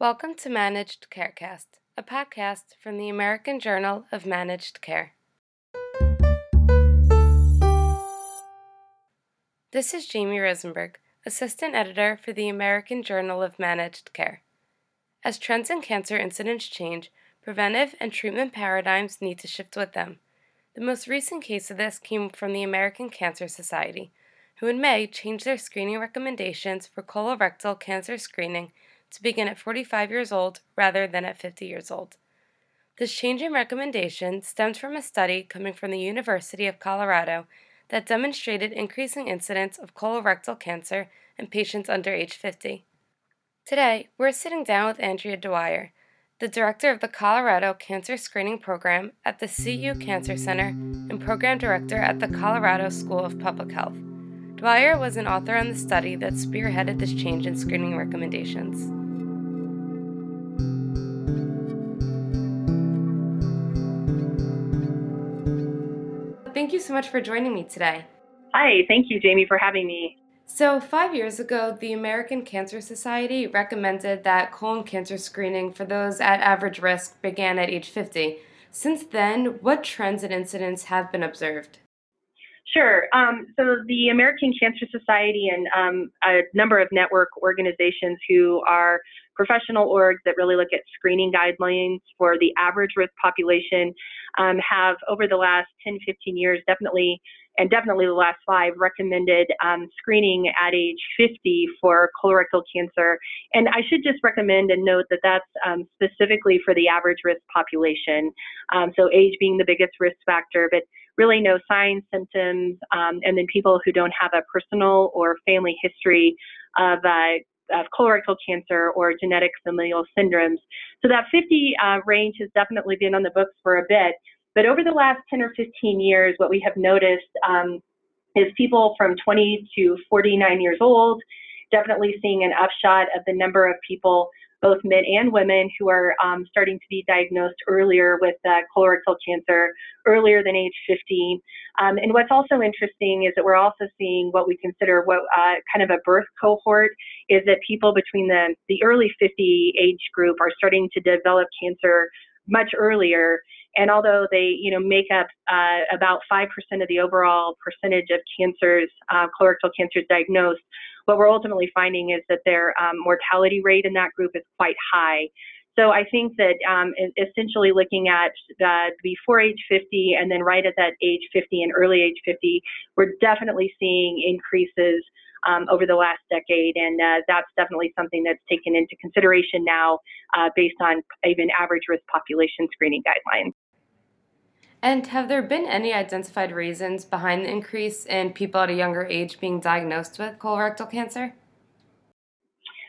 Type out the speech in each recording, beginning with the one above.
Welcome to Managed Carecast, a podcast from the American Journal of Managed Care. This is Jamie Rosenberg, Assistant Editor for the American Journal of Managed Care. As trends in cancer incidence change, preventive and treatment paradigms need to shift with them. The most recent case of this came from the American Cancer Society, who in May changed their screening recommendations for colorectal cancer screening to begin at 45 years old rather than at 50 years old. This change in recommendation stems from a study coming from the University of Colorado that demonstrated increasing incidence of colorectal cancer in patients under age 50. Today, we're sitting down with Andrea Dwyer, the director of the Colorado Cancer Screening Program at the CU Cancer Center and program director at the Colorado School of Public Health. Dwyer was an author on the study that spearheaded this change in screening recommendations. Thank you so much for joining me today. Hi, thank you, Jamie, for having me. So, five years ago, the American Cancer Society recommended that colon cancer screening for those at average risk began at age 50. Since then, what trends and incidence have been observed? Sure. Um, so, the American Cancer Society and um, a number of network organizations who are professional orgs that really look at screening guidelines for the average risk population um, have, over the last 10, 15 years, definitely, and definitely the last five, recommended um, screening at age 50 for colorectal cancer. And I should just recommend and note that that's um, specifically for the average risk population. Um, so, age being the biggest risk factor, but really no signs, symptoms, um, and then people who don't have a personal or family history of uh, of colorectal cancer or genetic familial syndromes. So that 50 uh, range has definitely been on the books for a bit. But over the last 10 or 15 years, what we have noticed um, is people from 20 to 49 years old, definitely seeing an upshot of the number of people both men and women who are um, starting to be diagnosed earlier with uh, colorectal cancer earlier than age 15. Um, and what's also interesting is that we're also seeing what we consider what uh, kind of a birth cohort is that people between the, the early 50 age group are starting to develop cancer much earlier. And although they, you know, make up uh, about 5% of the overall percentage of cancers, uh, colorectal cancers diagnosed, what we're ultimately finding is that their um, mortality rate in that group is quite high. So I think that um, essentially looking at the before age 50 and then right at that age 50 and early age 50, we're definitely seeing increases um, over the last decade, and uh, that's definitely something that's taken into consideration now uh, based on even average risk population screening guidelines. And have there been any identified reasons behind the increase in people at a younger age being diagnosed with colorectal cancer?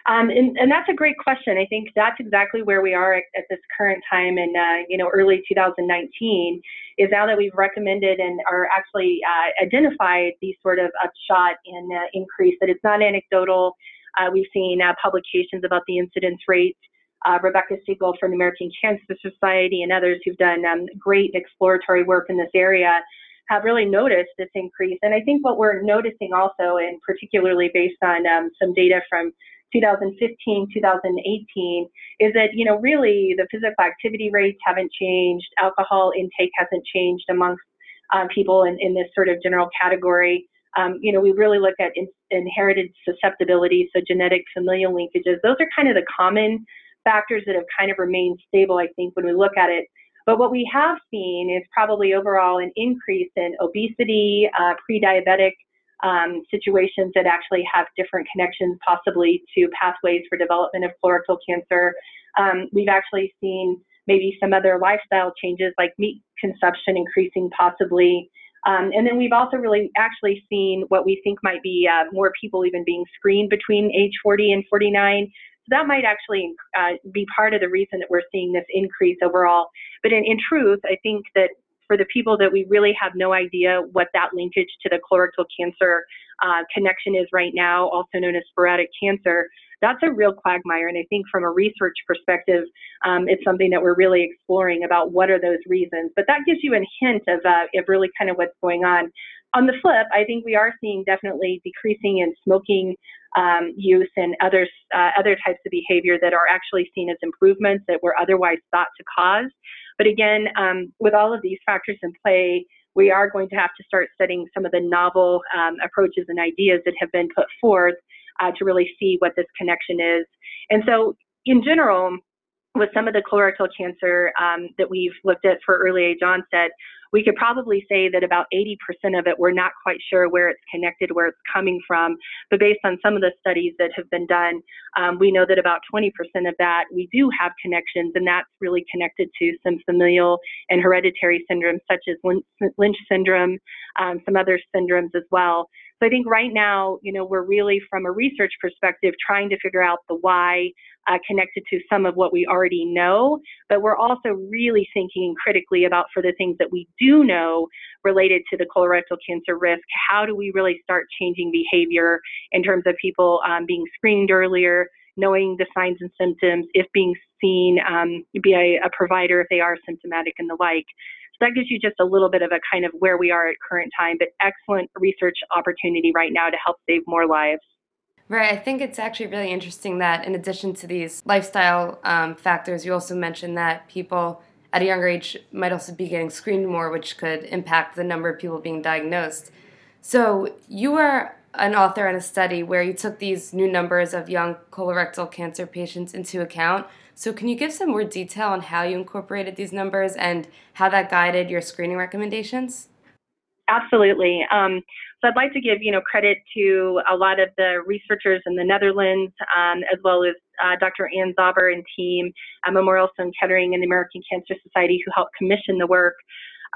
Um, and, and, that's a great question. I think that's exactly where we are at, at this current time in, uh, you know, early 2019 is now that we've recommended and are actually uh, identified these sort of upshot and uh, increase that it's not anecdotal. Uh, we've seen uh, publications about the incidence rates uh, Rebecca Siegel from the American Cancer Society and others who've done um, great exploratory work in this area have really noticed this increase. And I think what we're noticing also, and particularly based on um, some data from 2015, 2018, is that, you know, really the physical activity rates haven't changed, alcohol intake hasn't changed amongst um, people in, in this sort of general category. Um, you know, we really look at in, inherited susceptibility, so genetic familial linkages. Those are kind of the common factors that have kind of remained stable, I think, when we look at it. But what we have seen is probably overall an increase in obesity, uh, pre-diabetic um, situations that actually have different connections possibly to pathways for development of colorectal cancer. Um, we've actually seen maybe some other lifestyle changes like meat consumption increasing possibly. Um, and then we've also really actually seen what we think might be uh, more people even being screened between age 40 and 49 so that might actually uh, be part of the reason that we're seeing this increase overall. But in, in truth, I think that for the people that we really have no idea what that linkage to the colorectal cancer uh, connection is right now, also known as sporadic cancer, that's a real quagmire. And I think from a research perspective, um, it's something that we're really exploring about what are those reasons. But that gives you a hint of, uh, of really kind of what's going on. On the flip, I think we are seeing definitely decreasing in smoking um, use and other, uh, other types of behavior that are actually seen as improvements that were otherwise thought to cause. But again, um, with all of these factors in play, we are going to have to start studying some of the novel um, approaches and ideas that have been put forth uh, to really see what this connection is. And so, in general, with some of the colorectal cancer um, that we've looked at for early age onset, we could probably say that about 80% of it, we're not quite sure where it's connected, where it's coming from. But based on some of the studies that have been done, um, we know that about 20% of that we do have connections, and that's really connected to some familial and hereditary syndromes such as Lynch syndrome, um, some other syndromes as well. So I think right now, you know, we're really from a research perspective trying to figure out the why uh, connected to some of what we already know, but we're also really thinking critically about for the things that we do know related to the colorectal cancer risk, how do we really start changing behavior in terms of people um, being screened earlier, knowing the signs and symptoms, if being seen, um, be a, a provider if they are symptomatic and the like that gives you just a little bit of a kind of where we are at current time, but excellent research opportunity right now to help save more lives. Right. I think it's actually really interesting that in addition to these lifestyle um, factors, you also mentioned that people at a younger age might also be getting screened more, which could impact the number of people being diagnosed. So you were an author in a study where you took these new numbers of young colorectal cancer patients into account. So, can you give some more detail on how you incorporated these numbers and how that guided your screening recommendations? Absolutely. Um, so I'd like to give you know credit to a lot of the researchers in the Netherlands, um, as well as uh, Dr. Ann Zauber and team at Memorial Sloan Kettering and the American Cancer Society who helped commission the work.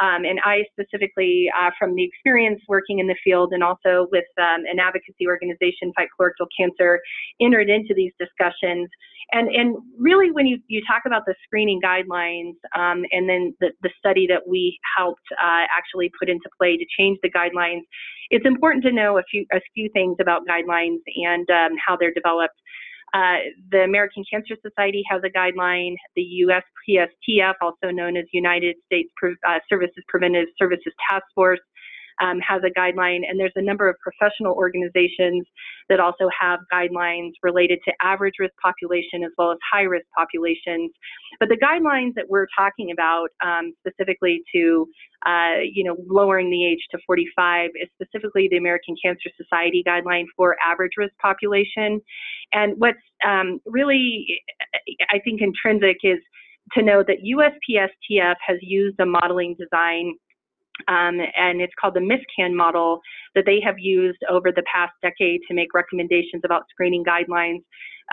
Um, and I specifically, uh, from the experience working in the field and also with um, an advocacy organization, Fight Colorectal Cancer, entered into these discussions. And, and really, when you, you talk about the screening guidelines um, and then the, the study that we helped uh, actually put into play to change the guidelines, it's important to know a few, a few things about guidelines and um, how they're developed. Uh, the American Cancer Society has a guideline. The USPSTF, also known as United States Pre- uh, Services Preventive Services Task Force, um, has a guideline, and there's a number of professional organizations that also have guidelines related to average risk population as well as high risk populations. But the guidelines that we're talking about, um, specifically to uh, you know, lowering the age to 45 is specifically the American Cancer Society guideline for average risk population. And what's um, really, I think, intrinsic is to know that USPSTF has used a modeling design um, and it's called the MISCAN model that they have used over the past decade to make recommendations about screening guidelines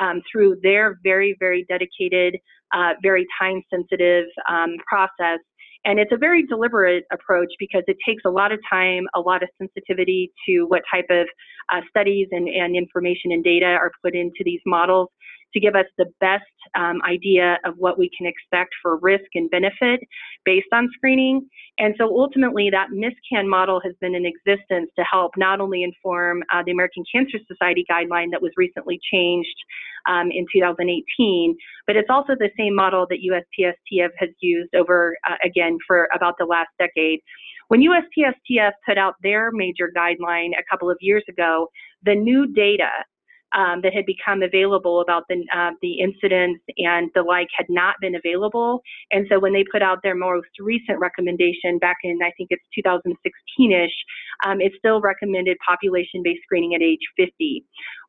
um, through their very, very dedicated, uh, very time sensitive um, process. And it's a very deliberate approach because it takes a lot of time, a lot of sensitivity to what type of uh, studies and, and information and data are put into these models to give us the best um, idea of what we can expect for risk and benefit based on screening. And so ultimately, that MISCAN model has been in existence to help not only inform uh, the American Cancer Society guideline that was recently changed um, in 2018, but it's also the same model that USPSTF has used over, uh, again, for about the last decade. When USPSTF put out their major guideline a couple of years ago, the new data um, that had become available about the uh, the incidence and the like had not been available. And so when they put out their most recent recommendation back in I think it's 2016ish, um, it still recommended population-based screening at age 50.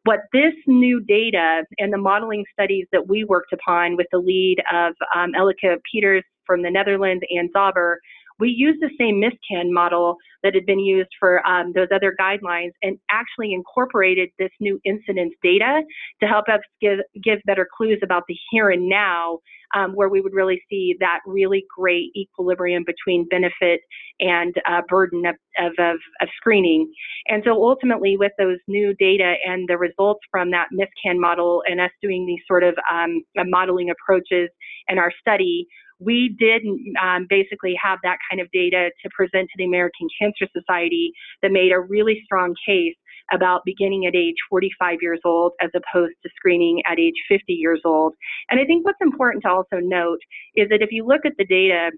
What this new data and the modeling studies that we worked upon with the lead of um, Elke Peterse from the Netherlands and Zauber we used the same MISCAN model that had been used for um, those other guidelines and actually incorporated this new incidence data to help us give, give better clues about the here and now, um, where we would really see that really great equilibrium between benefit and uh, burden of, of, of, of, screening. And so ultimately, with those new data and the results from that MISCAN model and us doing these sort of um, modeling approaches in our study, we did um, basically have that kind of data to present to the American Cancer Society that made a really strong case about beginning at age 45 years old as opposed to screening at age 50 years old. And I think what's important to also note is that if you look at the data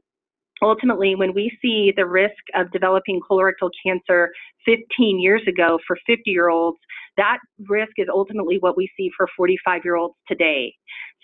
ultimately, when we see the risk of developing colorectal cancer 15 years ago for 50 year olds, that risk is ultimately what we see for 45 year olds today.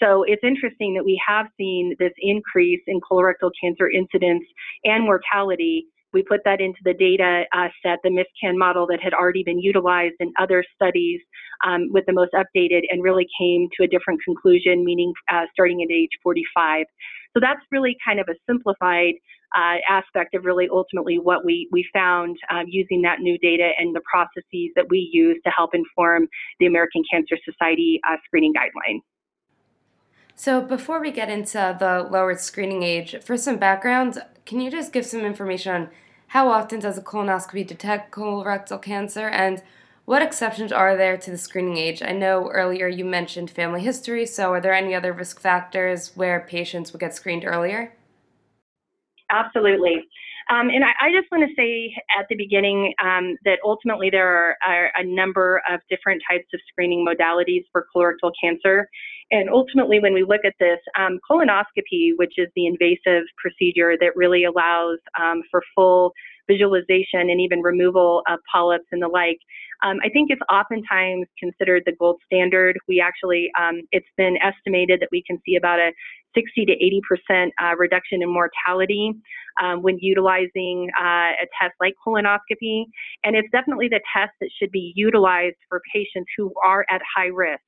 So it's interesting that we have seen this increase in colorectal cancer incidence and mortality. We put that into the data uh, set, the MISCAN model that had already been utilized in other studies um, with the most updated and really came to a different conclusion, meaning uh, starting at age 45. So that's really kind of a simplified uh, aspect of really ultimately what we, we found um, using that new data and the processes that we use to help inform the American Cancer Society uh, screening guideline. So, before we get into the lowered screening age, for some background, can you just give some information on how often does a colonoscopy detect colorectal cancer and what exceptions are there to the screening age? I know earlier you mentioned family history, so are there any other risk factors where patients would get screened earlier? Absolutely. Um, and I, I, just want to say at the beginning um, that ultimately there are, are, a number of different types of screening modalities for colorectal cancer. And ultimately, when we look at this, um, colonoscopy, which is the invasive procedure that really allows um, for full visualization and even removal of polyps and the like, um, I think it's oftentimes considered the gold standard. We actually, um, it's been estimated that we can see about a 60 to 80 percent uh, reduction in mortality um, when utilizing uh, a test like colonoscopy. And it's definitely the test that should be utilized for patients who are at high risk.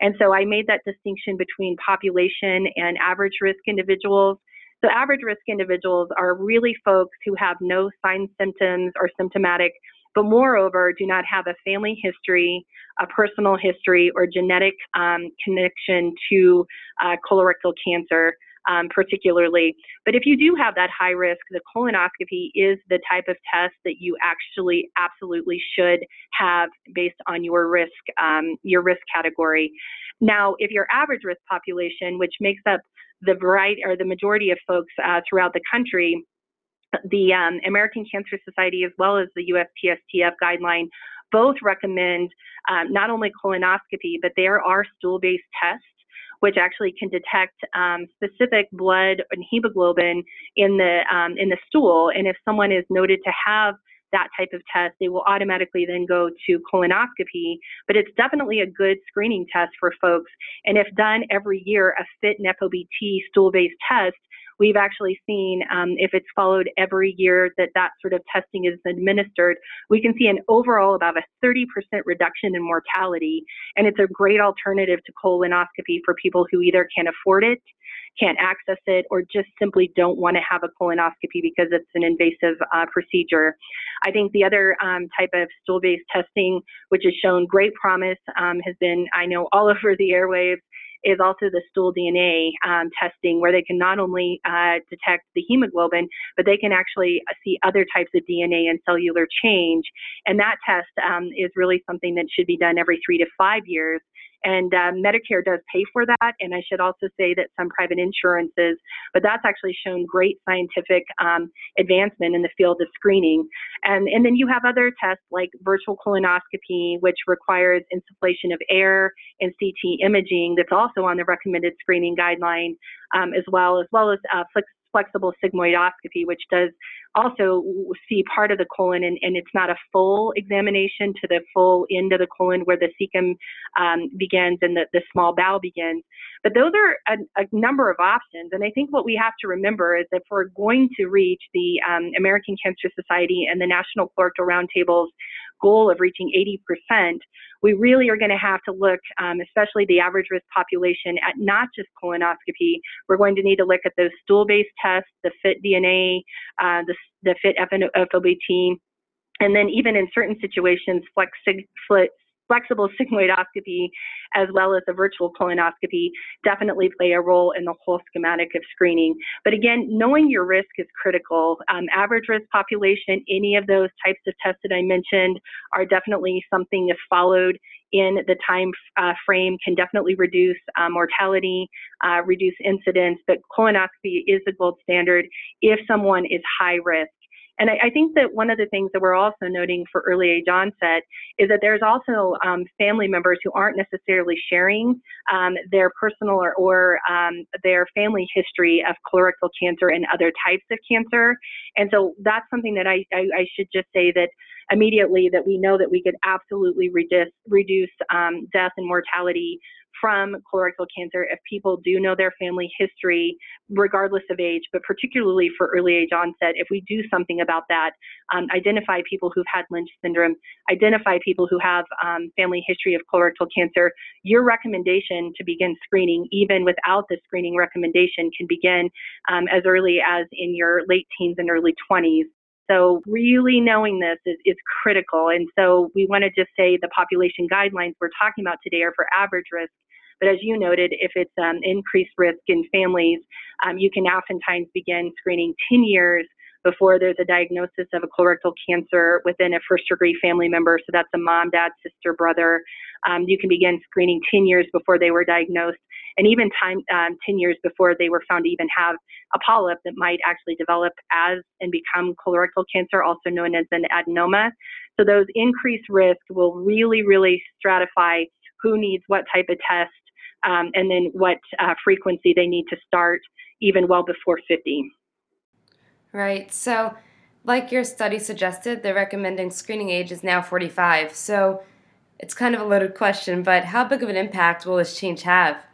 And so I made that distinction between population and average risk individuals. So average risk individuals are really folks who have no signs, symptoms, or symptomatic but moreover, do not have a family history, a personal history, or genetic um, connection to uh, colorectal cancer. Um, particularly. But if you do have that high risk, the colonoscopy is the type of test that you actually absolutely should have based on your risk, um, your risk category. Now, if your average risk population, which makes up the variety or the majority of folks uh, throughout the country, the um, American Cancer Society as well as the USPSTF guideline both recommend um, not only colonoscopy, but there are stool-based tests which actually can detect um, specific blood and hemoglobin in the um, in the stool. And if someone is noted to have that type of test, they will automatically then go to colonoscopy. But it's definitely a good screening test for folks. And if done every year, a FIT NEPOBT stool-based test we've actually seen um, if it's followed every year that that sort of testing is administered, we can see an overall about a 30% reduction in mortality. And it's a great alternative to colonoscopy for people who either can't afford it, can't access it, or just simply don't want to have a colonoscopy because it's an invasive uh, procedure. I think the other um, type of stool based testing, which has shown great promise, um, has been, I know, all over the airwaves is also the stool DNA um, testing, where they can not only uh, detect the hemoglobin, but they can actually uh, see other types of DNA and cellular change. And that test um, is really something that should be done every three to five years. And uh, Medicare does pay for that. And I should also say that some private insurances, but that's actually shown great scientific um, advancement in the field of screening. And, and then you have other tests like virtual colonoscopy, which requires insufflation of air and CT imaging that's also on the recommended screening guideline, um, as well as well as uh, flexible sigmoidoscopy, which does also see part of the colon, and, and, it's not a full examination to the full end of the colon where the cecum um, begins and the, the small bowel begins. But those are a, a, number of options. And I think what we have to remember is that if we're going to reach the um, American Cancer Society and the National Colorectal Roundtable's goal of reaching 80%, we really are going to have to look, um, especially the average risk population, at not just colonoscopy. We're going to need to look at those stool-based tests, the FIT DNA, uh, the, the FIT FOBT, and then even in certain situations, flex, flexible sigmoidoscopy as well as the virtual colonoscopy definitely play a role in the whole schematic of screening. But again, knowing your risk is critical. Um, average risk population, any of those types of tests that I mentioned are definitely something if followed in the time uh, frame can definitely reduce uh, mortality, uh, reduce incidence, but colonoscopy is the gold standard if someone is high risk. And I, I, think that one of the things that we're also noting for early age onset is that there's also um, family members who aren't necessarily sharing um, their personal or, or um, their family history of colorectal cancer and other types of cancer. And so that's something that I, I, I should just say that immediately that we know that we could absolutely reduce, reduce um, death and mortality from colorectal cancer if people do know their family history, regardless of age, but particularly for early age onset, if we do something about that, um, identify people who've had Lynch syndrome, identify people who have um, family history of colorectal cancer, your recommendation to begin screening, even without the screening recommendation, can begin um, as early as in your late teens and early 20s. So really knowing this is, is critical. And so we want to just say the population guidelines we're talking about today are for average risk. But as you noted, if it's um, increased risk in families, um, you can oftentimes begin screening 10 years before there's a diagnosis of a colorectal cancer within a first degree family member. So that's a mom, dad, sister, brother. Um, you can begin screening 10 years before they were diagnosed, and even time um, 10 years before they were found to even have a polyp that might actually develop as and become colorectal cancer, also known as an adenoma. So those increased risk will really, really stratify who needs what type of test um, and then what uh, frequency they need to start even well before 50. Right. So, like your study suggested, the recommending screening age is now 45. So, it's kind of a loaded question, but how big of an impact will this change have?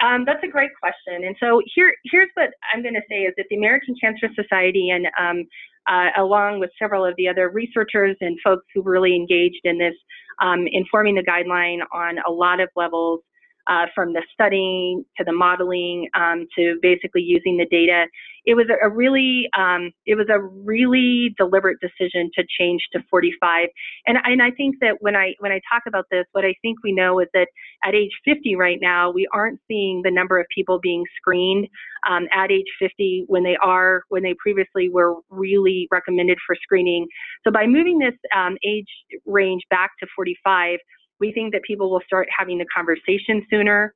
Um, that's a great question. And so here, here's what I'm going to say is that the American Cancer Society and um, uh, along with several of the other researchers and folks who really engaged in this, um, informing the guideline on a lot of levels, uh, from the studying to the modeling um, to basically using the data. It was a, really um, it was a really deliberate decision to change to 45. And and I think that when I when I talk about this, what I think we know is that at age 50 right now, we aren't seeing the number of people being screened um, at age 50 when they are when they previously were really recommended for screening. So by moving this um, age range back to 45 we think that people will start having the conversation sooner.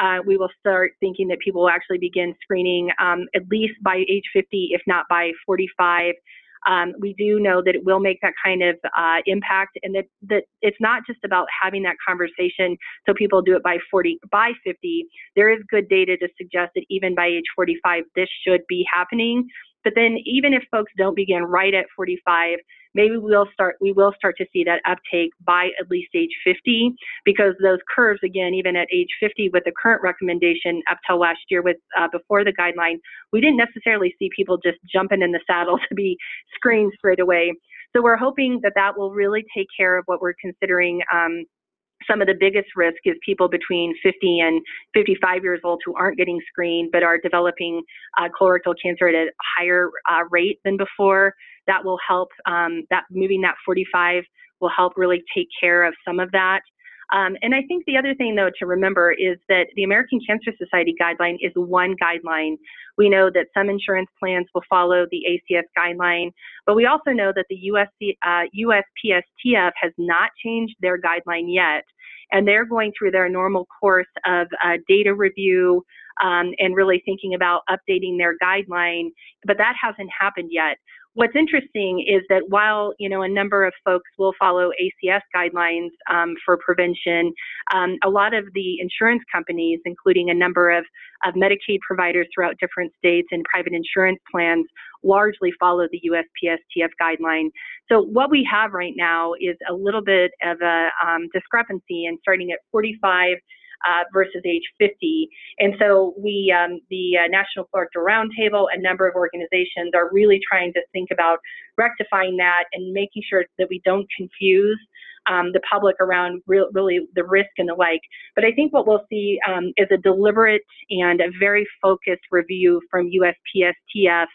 Uh, we will start thinking that people will actually begin screening um, at least by age 50, if not by 45. Um, we do know that it will make that kind of uh, impact, and that, that it's not just about having that conversation so people do it by 40, by 50. There is good data to suggest that even by age 45, this should be happening. But then, even if folks don't begin right at 45, maybe we'll start we will start to see that uptake by at least age 50 because those curves again even at age 50 with the current recommendation up till last year with uh, before the guideline we didn't necessarily see people just jumping in the saddle to be screened straight away. So we're hoping that that will really take care of what we're considering um, some of the biggest risk is people between 50 and 55 years old who aren't getting screened but are developing uh, colorectal cancer at a higher uh, rate than before that will help um, that moving that 45 will help really take care of some of that. Um, and I think the other thing, though, to remember is that the American Cancer Society guideline is one guideline. We know that some insurance plans will follow the ACS guideline, but we also know that the USC, uh, USPSTF has not changed their guideline yet, and they're going through their normal course of uh, data review um, and really thinking about updating their guideline, but that hasn't happened yet. What's interesting is that while you know a number of folks will follow ACS guidelines um, for prevention, um, a lot of the insurance companies, including a number of, of Medicaid providers throughout different states and private insurance plans, largely follow the USPSTF guideline. So what we have right now is a little bit of a um, discrepancy in starting at 45 uh, versus age 50. And so we, um, the uh, National Colorectal Roundtable, a number of organizations are really trying to think about rectifying that and making sure that we don't confuse um, the public around real, really the risk and the like. But I think what we'll see um, is a deliberate and a very focused review from USPSTF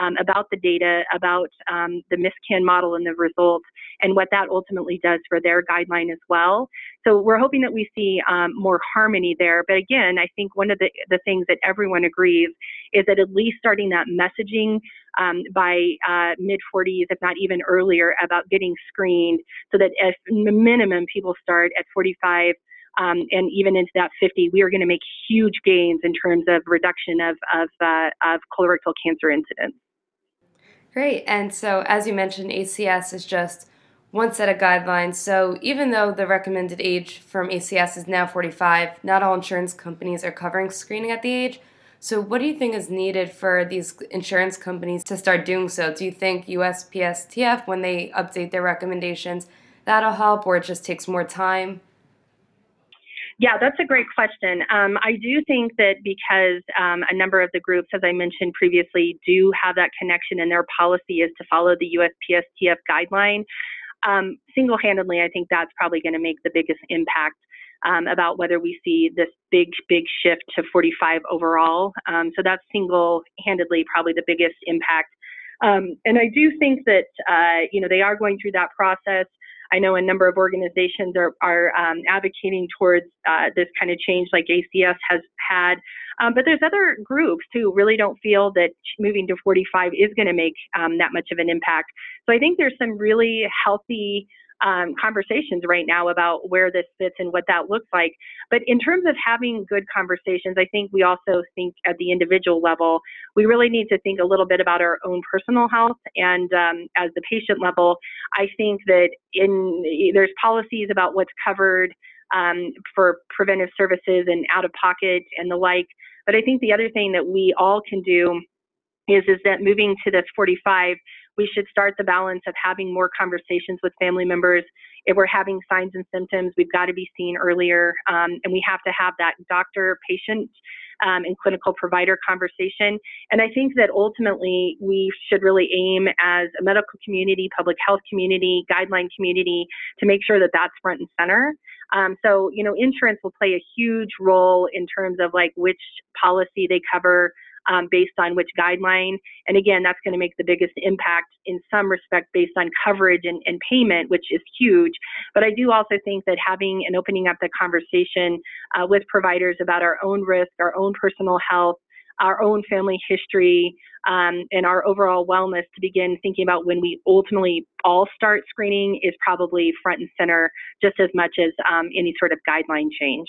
um, about the data, about um, the MISCAN model and the results, and what that ultimately does for their guideline as well. So we're hoping that we see um, more harmony there. But again, I think one of the, the things that everyone agrees is that at least starting that messaging um, by uh, mid 40s, if not even earlier, about getting screened so that at minimum people start at 45 um, and even into that 50, we are going to make huge gains in terms of reduction of, of, uh, of colorectal cancer incidence. Great. And so, as you mentioned, ACS is just one set of guidelines. So, even though the recommended age from ACS is now 45, not all insurance companies are covering screening at the age. So, what do you think is needed for these insurance companies to start doing so? Do you think USPSTF, when they update their recommendations, that'll help, or it just takes more time? Yeah, that's a great question. Um, I do think that because um, a number of the groups, as I mentioned previously, do have that connection and their policy is to follow the USPSTF guideline, um, single handedly, I think that's probably going to make the biggest impact. Um, about whether we see this big, big shift to 45 overall. Um, so that's single handedly probably the biggest impact. Um, and I do think that, uh, you know, they are going through that process. I know a number of organizations are, are um, advocating towards uh, this kind of change, like ACS has had. Um, but there's other groups who really don't feel that moving to 45 is going to make um, that much of an impact. So I think there's some really healthy um, conversations right now about where this fits and what that looks like. But in terms of having good conversations, I think we also think at the individual level, we really need to think a little bit about our own personal health. And um, as the patient level, I think that in there's policies about what's covered um, for preventive services and out of pocket and the like. But I think the other thing that we all can do is is that moving to this 45 we should start the balance of having more conversations with family members. If we're having signs and symptoms, we've got to be seen earlier, um, and we have to have that doctor patient um, and clinical provider conversation. And I think that ultimately we should really aim as a medical community, public health community, guideline community to make sure that that's front and center. Um, so, you know, insurance will play a huge role in terms of like which policy they cover, um, based on which guideline. And again, that's going to make the biggest impact in some respect based on coverage and, and payment, which is huge. But I do also think that having and opening up the conversation uh, with providers about our own risk, our own personal health, our own family history um, and our overall wellness to begin thinking about when we ultimately all start screening is probably front and center just as much as um, any sort of guideline change.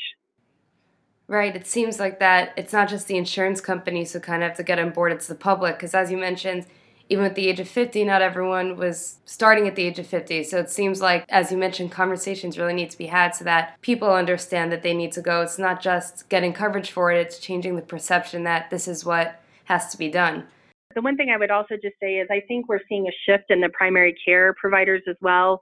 Right. It seems like that it's not just the insurance companies who kind of have to get on board, it's the public. Because as you mentioned, even at the age of 50, not everyone was starting at the age of 50. So it seems like, as you mentioned, conversations really need to be had so that people understand that they need to go. It's not just getting coverage for it, it's changing the perception that this is what has to be done. The one thing I would also just say is I think we're seeing a shift in the primary care providers as well.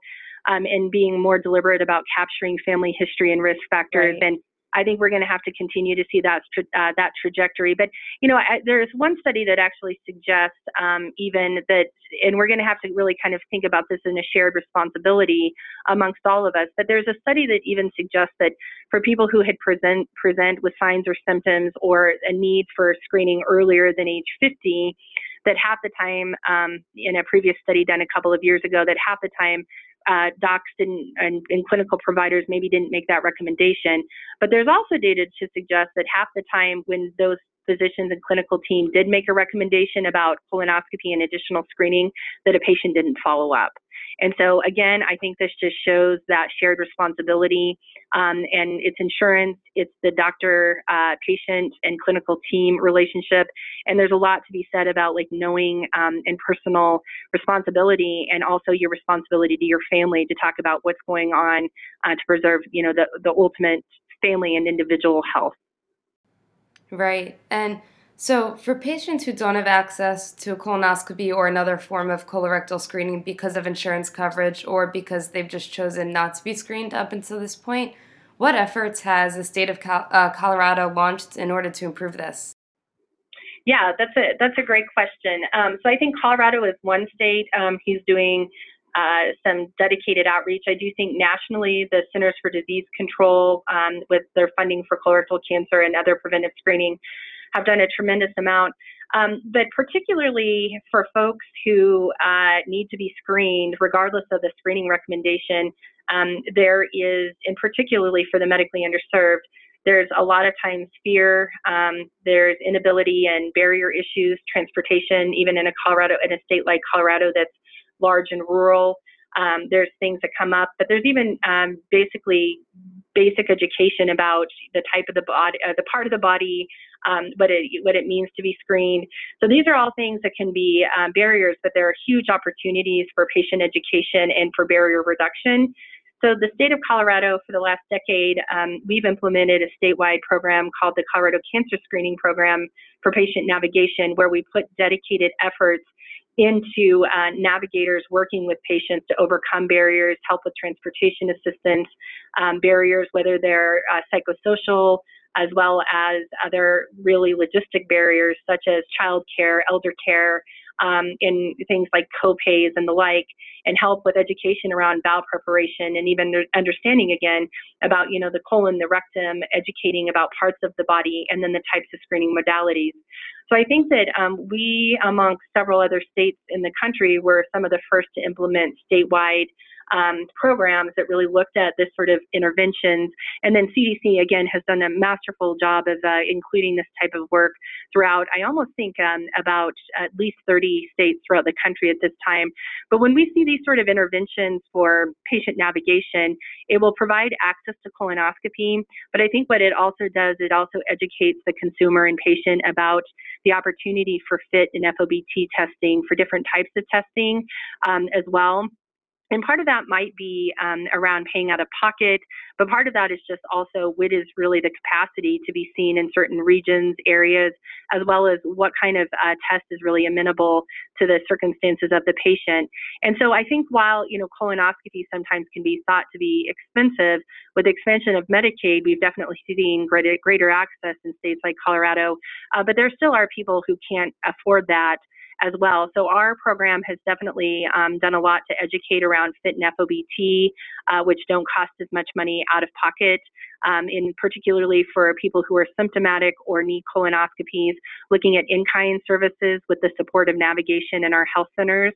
Um, and being more deliberate about capturing family history and risk factors right. and I think we're going to have to continue to see that uh, that trajectory. But you know, I, there's one study that actually suggests um, even that, and we're going to have to really kind of think about this in a shared responsibility amongst all of us. But there's a study that even suggests that for people who had present present with signs or symptoms or a need for screening earlier than age 50 that half the time um, in a previous study done a couple of years ago that half the time uh, docs didn't and, and, clinical providers maybe didn't make that recommendation. But there's also data to suggest that half the time when those physicians and clinical team did make a recommendation about colonoscopy and additional screening, that a patient didn't follow up. And so, again, I think this just shows that shared responsibility. Um, and it's insurance, it's the doctor, uh, patient, and clinical team relationship. And there's a lot to be said about like knowing um, and personal responsibility, and also your responsibility to your family to talk about what's going on uh, to preserve, you know, the the ultimate family and individual health. Right, and so, for patients who don't have access to a colonoscopy or another form of colorectal screening because of insurance coverage or because they've just chosen not to be screened up until this point, what efforts has the state of uh, Colorado launched in order to improve this? Yeah, that's a that's a great question. Um, so I think Colorado is one state um, who's doing uh, some dedicated outreach. I do think nationally, the Centers for Disease Control, um, with their funding for colorectal cancer and other preventive screening, have done a tremendous amount. Um, but particularly for folks who uh, need to be screened, regardless of the screening recommendation, um, there is, and particularly for the medically underserved, there's a lot of times fear. Um, there's inability and barrier issues, transportation, even in a Colorado, in a state like Colorado that's large and rural. Um, there's things that come up, but there's even um, basically basic education about the type of the body, uh, the part of the body um, what it what it means to be screened. So these are all things that can be um, barriers, but there are huge opportunities for patient education and for barrier reduction. So the state of Colorado, for the last decade, um, we've implemented a statewide program called the Colorado Cancer Screening Program for Patient Navigation, where we put dedicated efforts into uh, navigators working with patients to overcome barriers, help with transportation assistance, um, barriers, whether they're uh, psychosocial, as well as other really logistic barriers such as child care, elder care, um, in things like co-pays and the like, and help with education around bowel preparation and even understanding again about you know the colon, the rectum, educating about parts of the body, and then the types of screening modalities. So I think that um, we, amongst several other states in the country, were some of the first to implement statewide um, programs that really looked at this sort of interventions. And then CDC, again, has done a masterful job of uh, including this type of work throughout, I almost think um, about at least 30 states throughout the country at this time. But when we see these sort of interventions for patient navigation, it will provide access to colonoscopy. But I think what it also does, it also educates the consumer and patient about the opportunity for FIT and FOBT testing for different types of testing um, as well. And part of that might be um, around paying out of pocket, but part of that is just also what is really the capacity to be seen in certain regions, areas, as well as what kind of uh, test is really amenable to the circumstances of the patient. And so I think while, you know, colonoscopy sometimes can be thought to be expensive, with the expansion of Medicaid, we've definitely seen greater, greater access in states like Colorado, uh, but there still are people who can't afford that as well. So our program has definitely um, done a lot to educate around FIT and FOBT, uh, which don't cost as much money out of pocket um, in particularly for people who are symptomatic or need colonoscopies, looking at in-kind services with the support of navigation in our health centers.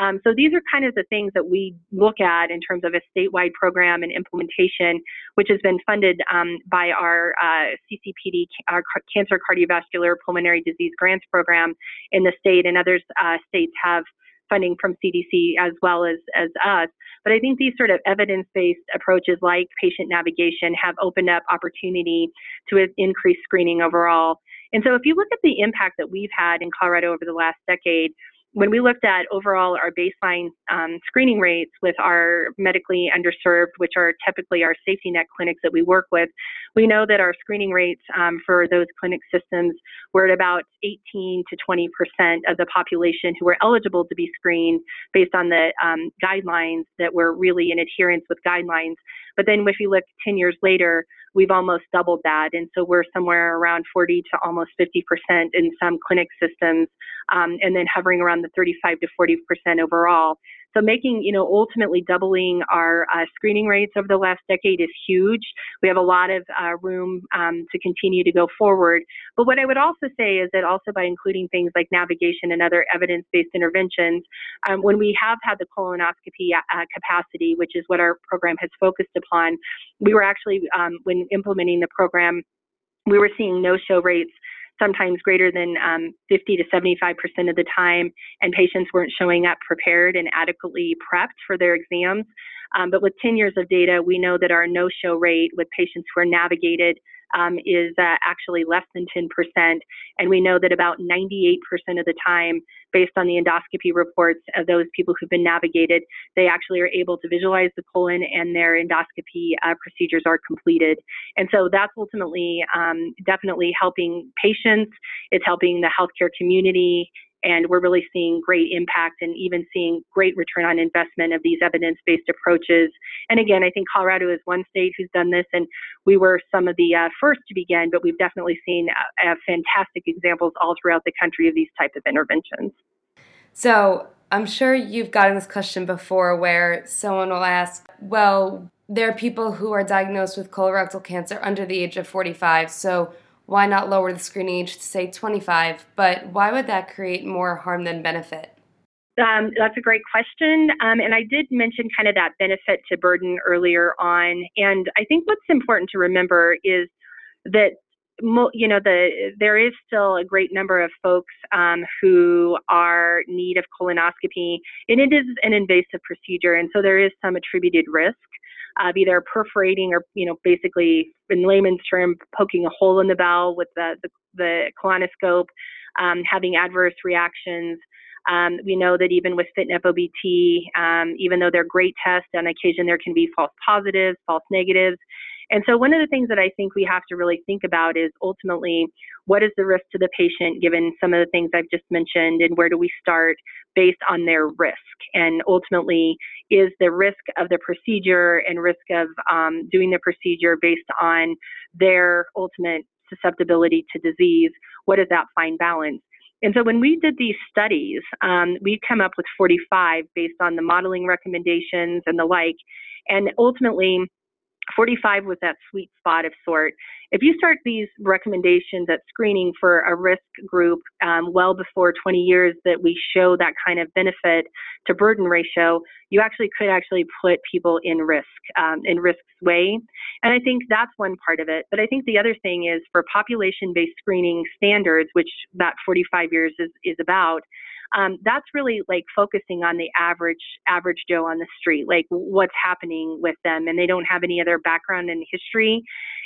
Um, so these are kind of the things that we look at in terms of a statewide program and implementation, which has been funded um, by our uh, CCPD, our Cancer Cardiovascular Pulmonary Disease Grants Program in the state, and other uh, states have funding from CDC as well as, as us. But I think these sort of evidence-based approaches like patient navigation have opened up opportunity to increase screening overall. And so if you look at the impact that we've had in Colorado over the last decade, when we looked at overall our baseline um, screening rates with our medically underserved, which are typically our safety net clinics that we work with, we know that our screening rates um, for those clinic systems were at about 18 to 20 percent of the population who were eligible to be screened based on the um, guidelines that were really in adherence with guidelines. But then if you look 10 years later, we've almost doubled that. And so we're somewhere around 40 to almost 50% in some clinic systems, um, and then hovering around the 35 to 40% overall. So making, you know, ultimately doubling our uh, screening rates over the last decade is huge. We have a lot of uh, room um, to continue to go forward. But what I would also say is that also by including things like navigation and other evidence-based interventions, um, when we have had the colonoscopy uh, capacity, which is what our program has focused upon, we were actually, um, when implementing the program, we were seeing no-show rates sometimes greater than um, 50 to 75% of the time, and patients weren't showing up prepared and adequately prepped for their exams. Um, but with 10 years of data, we know that our no show rate with patients who are navigated um, is uh, actually less than 10%. And we know that about 98% of the time, based on the endoscopy reports of those people who've been navigated, they actually are able to visualize the colon and their endoscopy uh, procedures are completed. And so that's ultimately um, definitely helping patients, it's helping the healthcare community, and we're really seeing great impact and even seeing great return on investment of these evidence-based approaches. And again, I think Colorado is one state who's done this, and we were some of the uh, first to begin, but we've definitely seen uh, fantastic examples all throughout the country of these type of interventions. So I'm sure you've gotten this question before where someone will ask, well, there are people who are diagnosed with colorectal cancer under the age of 45, so why not lower the screening age to say 25? But why would that create more harm than benefit? Um, that's a great question. Um, and I did mention kind of that benefit to burden earlier on. And I think what's important to remember is that you know the there is still a great number of folks um, who are need of colonoscopy and it is an invasive procedure and so there is some attributed risk of either perforating or, you know, basically in layman's term, poking a hole in the bowel with the, the, the colonoscope, um, having adverse reactions. Um, we know that even with FIT and FOBT, um, even though they're great tests, on occasion there can be false positives, false negatives. And so, one of the things that I think we have to really think about is ultimately what is the risk to the patient given some of the things I've just mentioned, and where do we start based on their risk? And ultimately, is the risk of the procedure and risk of um, doing the procedure based on their ultimate susceptibility to disease? What is that fine balance? And so when we did these studies, um, we come up with 45 based on the modeling recommendations and the like. And ultimately, 45 was that sweet spot of sort. If you start these recommendations at screening for a risk group um, well before 20 years that we show that kind of benefit to burden ratio, you actually could actually put people in risk, um, in risk's way. And I think that's one part of it. But I think the other thing is for population-based screening standards, which that 45 years is, is about, um, that's really like focusing on the average average Joe on the street, like what's happening with them, and they don't have any other background and history.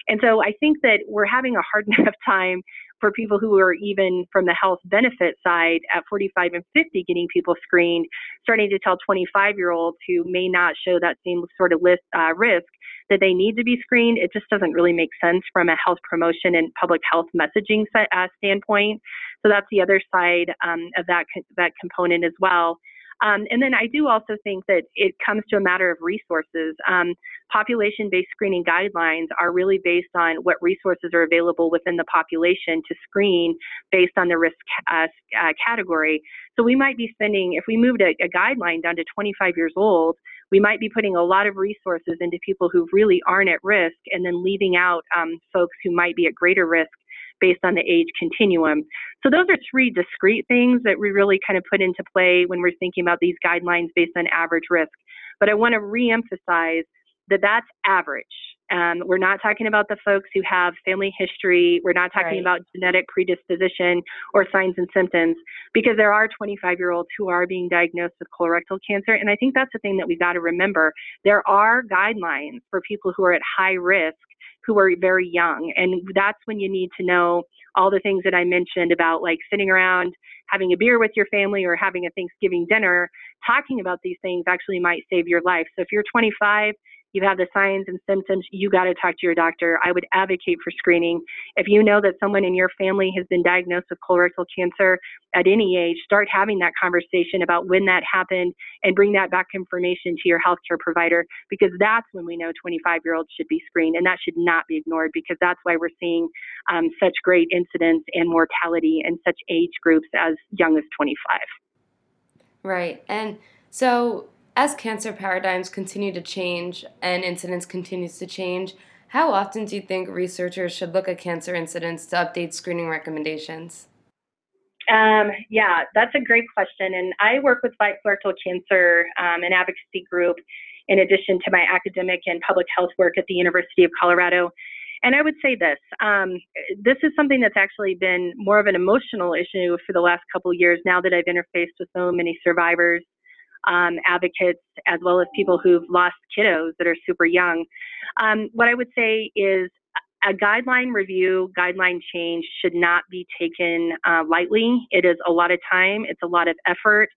And so I think that we're having a hard enough time for people who are even from the health benefit side at 45 and 50 getting people screened, starting to tell 25 year olds who may not show that same sort of list, uh, risk that they need to be screened. It just doesn't really make sense from a health promotion and public health messaging uh, standpoint. So that's the other side um, of that that component as well. Um, and then I do also think that it comes to a matter of resources. Um, population based screening guidelines are really based on what resources are available within the population to screen based on the risk uh, uh, category. So we might be spending, if we moved a, a guideline down to 25 years old, we might be putting a lot of resources into people who really aren't at risk and then leaving out um, folks who might be at greater risk based on the age continuum. So those are three discrete things that we really kind of put into play when we're thinking about these guidelines based on average risk. But I want to reemphasize that that's average. Um, we're not talking about the folks who have family history. We're not talking right. about genetic predisposition or signs and symptoms because there are 25 year olds who are being diagnosed with colorectal cancer. And I think that's the thing that we've got to remember. There are guidelines for people who are at high risk who are very young. And that's when you need to know all the things that I mentioned about like sitting around having a beer with your family or having a Thanksgiving dinner, talking about these things actually might save your life. So if you're 25 you have the signs and symptoms, you got to talk to your doctor. I would advocate for screening. If you know that someone in your family has been diagnosed with colorectal cancer at any age, start having that conversation about when that happened and bring that back information to your healthcare provider because that's when we know 25 year olds should be screened and that should not be ignored because that's why we're seeing um, such great incidence and mortality in such age groups as young as 25. Right. And so as cancer paradigms continue to change and incidence continues to change, how often do you think researchers should look at cancer incidence to update screening recommendations? Um, yeah, that's a great question. And I work with Colorectal Cancer, um, an advocacy group, in addition to my academic and public health work at the University of Colorado. And I would say this um, this is something that's actually been more of an emotional issue for the last couple years now that I've interfaced with so many survivors um, advocates as well as people who've lost kiddos that are super young. Um, what I would say is a guideline review, guideline change should not be taken uh, lightly. It is a lot of time, it's a lot of effort.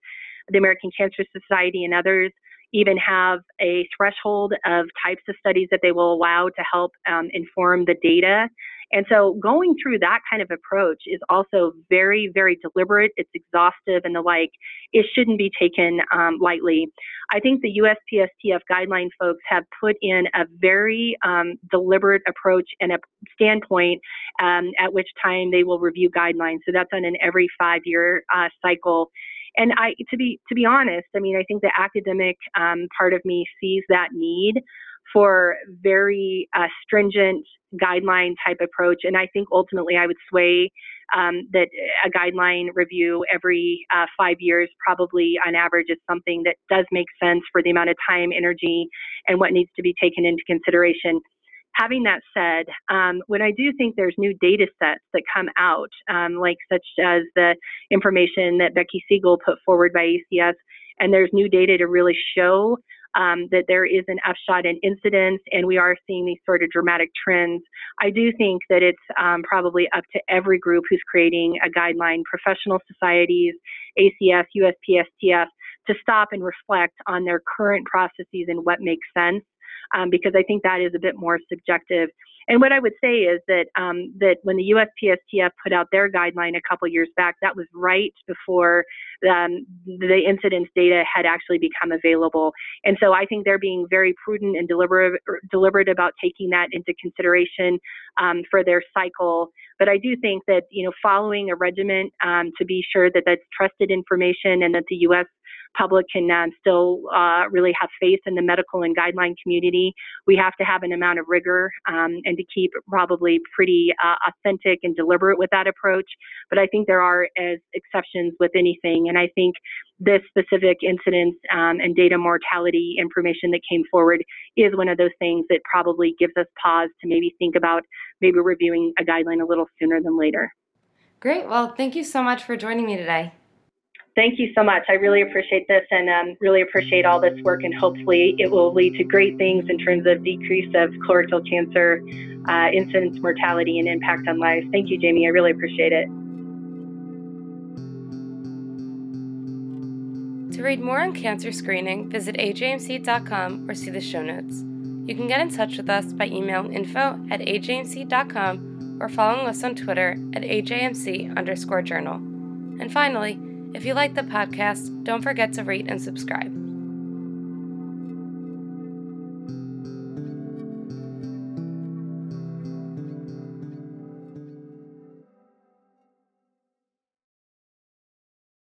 The American Cancer Society and others even have a threshold of types of studies that they will allow to help um, inform the data and so going through that kind of approach is also very, very deliberate. It's exhaustive and the like. It shouldn't be taken um, lightly. I think the USPSTF guideline folks have put in a very um, deliberate approach and a standpoint um, at which time they will review guidelines. So that's on an every five-year uh, cycle. And I, to be to be honest, I mean, I think the academic um, part of me sees that need for very uh, stringent guideline type approach. And I think ultimately I would sway um, that a guideline review every uh, five years, probably on average, is something that does make sense for the amount of time, energy, and what needs to be taken into consideration. Having that said, um, when I do think there's new data sets that come out, um, like such as the information that Becky Siegel put forward by ACS, and there's new data to really show um, that there is an upshot in incidence and we are seeing these sort of dramatic trends. I do think that it's um, probably up to every group who's creating a guideline, professional societies, ACS, USPSTF, to stop and reflect on their current processes and what makes sense um, because I think that is a bit more subjective. And what I would say is that um, that when the USPSTF put out their guideline a couple years back, that was right before um, the incidence data had actually become available. And so I think they're being very prudent and deliberate deliberate about taking that into consideration um, for their cycle. But I do think that you know following a regimen um, to be sure that that's trusted information and that the U.S public can um, still uh, really have faith in the medical and guideline community. We have to have an amount of rigor um, and to keep probably pretty uh, authentic and deliberate with that approach. But I think there are as exceptions with anything, and I think this specific incidence um, and data mortality information that came forward is one of those things that probably gives us pause to maybe think about maybe reviewing a guideline a little sooner than later. Great. Well, thank you so much for joining me today. Thank you so much. I really appreciate this and um, really appreciate all this work, and hopefully, it will lead to great things in terms of decrease of colorectal cancer uh, incidence, mortality, and impact on lives. Thank you, Jamie. I really appreciate it. To read more on cancer screening, visit ajmc.com or see the show notes. You can get in touch with us by emailing info at ajmc.com or following us on Twitter at ajmc underscore journal. And finally, if you like the podcast, don't forget to rate and subscribe.